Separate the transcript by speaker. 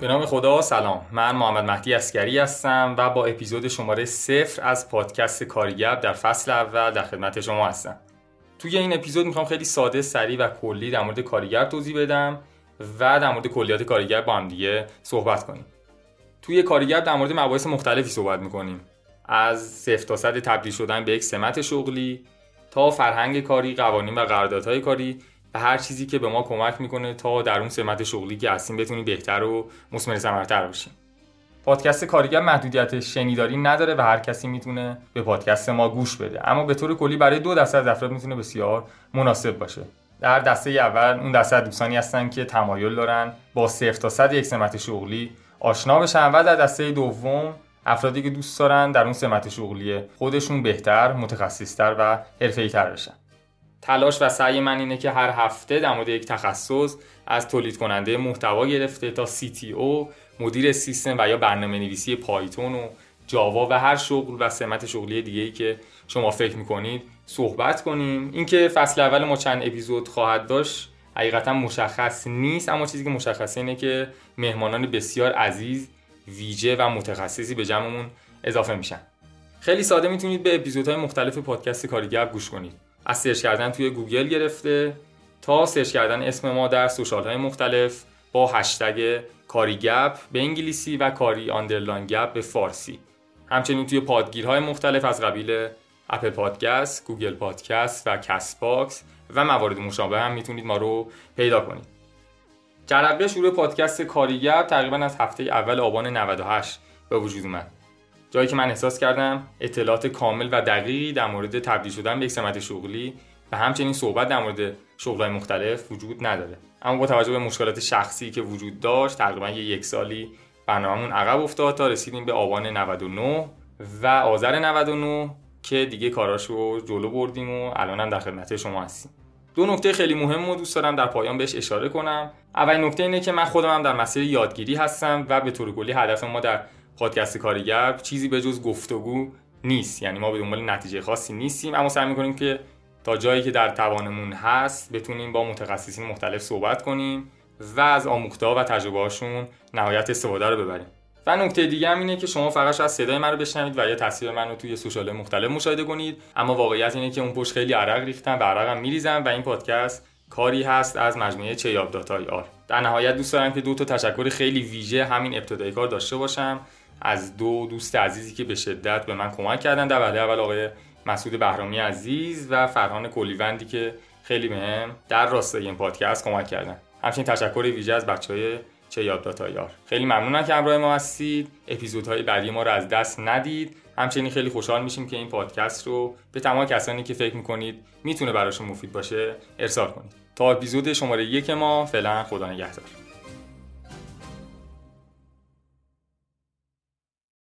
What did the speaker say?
Speaker 1: به نام خدا سلام. من محمد مهدی اسکری هستم و با اپیزود شماره صفر از پادکست کاریگب در فصل اول در خدمت شما هستم. توی این اپیزود می‌خوام خیلی ساده سریع و کلی در مورد کارگر توضیح بدم و در مورد کلیات کارگر با هم دیگه صحبت کنیم. توی کارگر در مورد مباحث مختلفی صحبت می‌کنیم. از صفر تا صد تبدیل شدن به یک سمت شغلی تا فرهنگ کاری قوانین و قراردادهای کاری هر چیزی که به ما کمک می‌کنه تا در اون سمت شغلی که هستیم بتونیم بهتر و مثمر ثمرتر باشیم پادکست کارگر محدودیت شنیداری نداره و هر کسی می‌تونه به پادکست ما گوش بده. اما به طور کلی برای دو دسته از افراد می‌تونه بسیار مناسب باشه. در دسته اول اون دسته دوستانی هستن که تمایل دارن با صفر تا صد یک سمت شغلی آشنا بشن و در دسته دوم افرادی که دوست دارن در اون سمت شغلی خودشون بهتر، متخصصتر و حرفه‌ای‌تر بشن. تلاش و سعی من اینه که هر هفته در مورد یک تخصص از تولید کننده محتوا گرفته تا CTO، مدیر سیستم و یا برنامه نویسی پایتون و جاوا و هر شغل و سمت شغلی دیگه ای که شما فکر می‌کنید صحبت کنیم. اینکه فصل اول ما چند اپیزود خواهد داشت حقیقتا مشخص نیست اما چیزی که مشخصه اینه که مهمانان بسیار عزیز ویژه و متخصصی به جمعمون اضافه میشن. خیلی ساده می‌تونید به اپیزودهای مختلف پادکست کاری‌گپ گوش کنید. از search کردن توی گوگل گرفته تا search کردن اسم ما در social های مختلف با هشتگ کاری‌گپ به انگلیسی و کاری underline گپ به فارسی همچنین توی پادگیرهای مختلف از قبیل Apple Podcast، Google Podcast و CastBox و موارد مشابه هم می‌تونید ما رو پیدا کنید. جرقه شروع پادکست کاری‌گپ تقریبا از هفته اول آبان 98 به وجود اومد. جایی که من احساس کردم اطلاعات کامل و دقیقی در مورد تبدیل شدن به یک سمت شغلی و همچنین صحبت در مورد شغلهای مختلف وجود نداره. اما با توجه به مشکلات شخصی که وجود داشت تقریبا یک سالی برنامهمون عقب افتاد تا رسیدیم به آبان 99 و آذر 99 که دیگه کاراشو جلو بردیم و الان هم در خدمت شما هستیم. دو نکته خیلی مهم و دوست دارم در پایان بهش اشاره کنم. اولین نکته اینه که من خودم هم در مسیر یادگیری هستم و به طور کلی هدف ما در پادکست کارگر چیزی به جز گفتگو نیست. یعنی ما به دنبال نتیجه خاصی نیستیم اما سعی می‌کنیم که تا جایی که در توانمون هست بتونیم با متخصصین مختلف صحبت کنیم و از آموخته و تجربه هاشون نهایت استفاده رو ببریم. و نکته دیگه هم اینه که شما فقط از صدای من رو بشنوید و یا تصویر من رو توی سوشال مختلف مشاهده کنید اما واقعیت اینه که اون پشت خیلی عرق ریختن و عرقم میریزن و این پادکست کاری هست از مجموعه چه یاب داتای آر. در نهایت دوست دارم که دو تا تشکر خیلی ویژه همین ابتدایی کار داشته باشم. از دو دوست عزیزی که به شدت به من کمک کردن. در وهله اول آقای مسعود بهرامی عزیز و فرهان کلیوندی که خیلی مهم در راستای این پادکست کمک کردن. همچنین تشکر ویژه از بچه های چه یاد تایار خیلی ممنونم که همراه ما هستید. اپیزودهای بعدی ما رو از دست ندید. همچنین خیلی خوشحال میشیم که این پادکست رو به تمام کسانی که فکر می‌کنید می‌تونه براشون مفید باشه ارسال کنید. تا اپیزود شماره یک ما فعلا خدا نگهدار.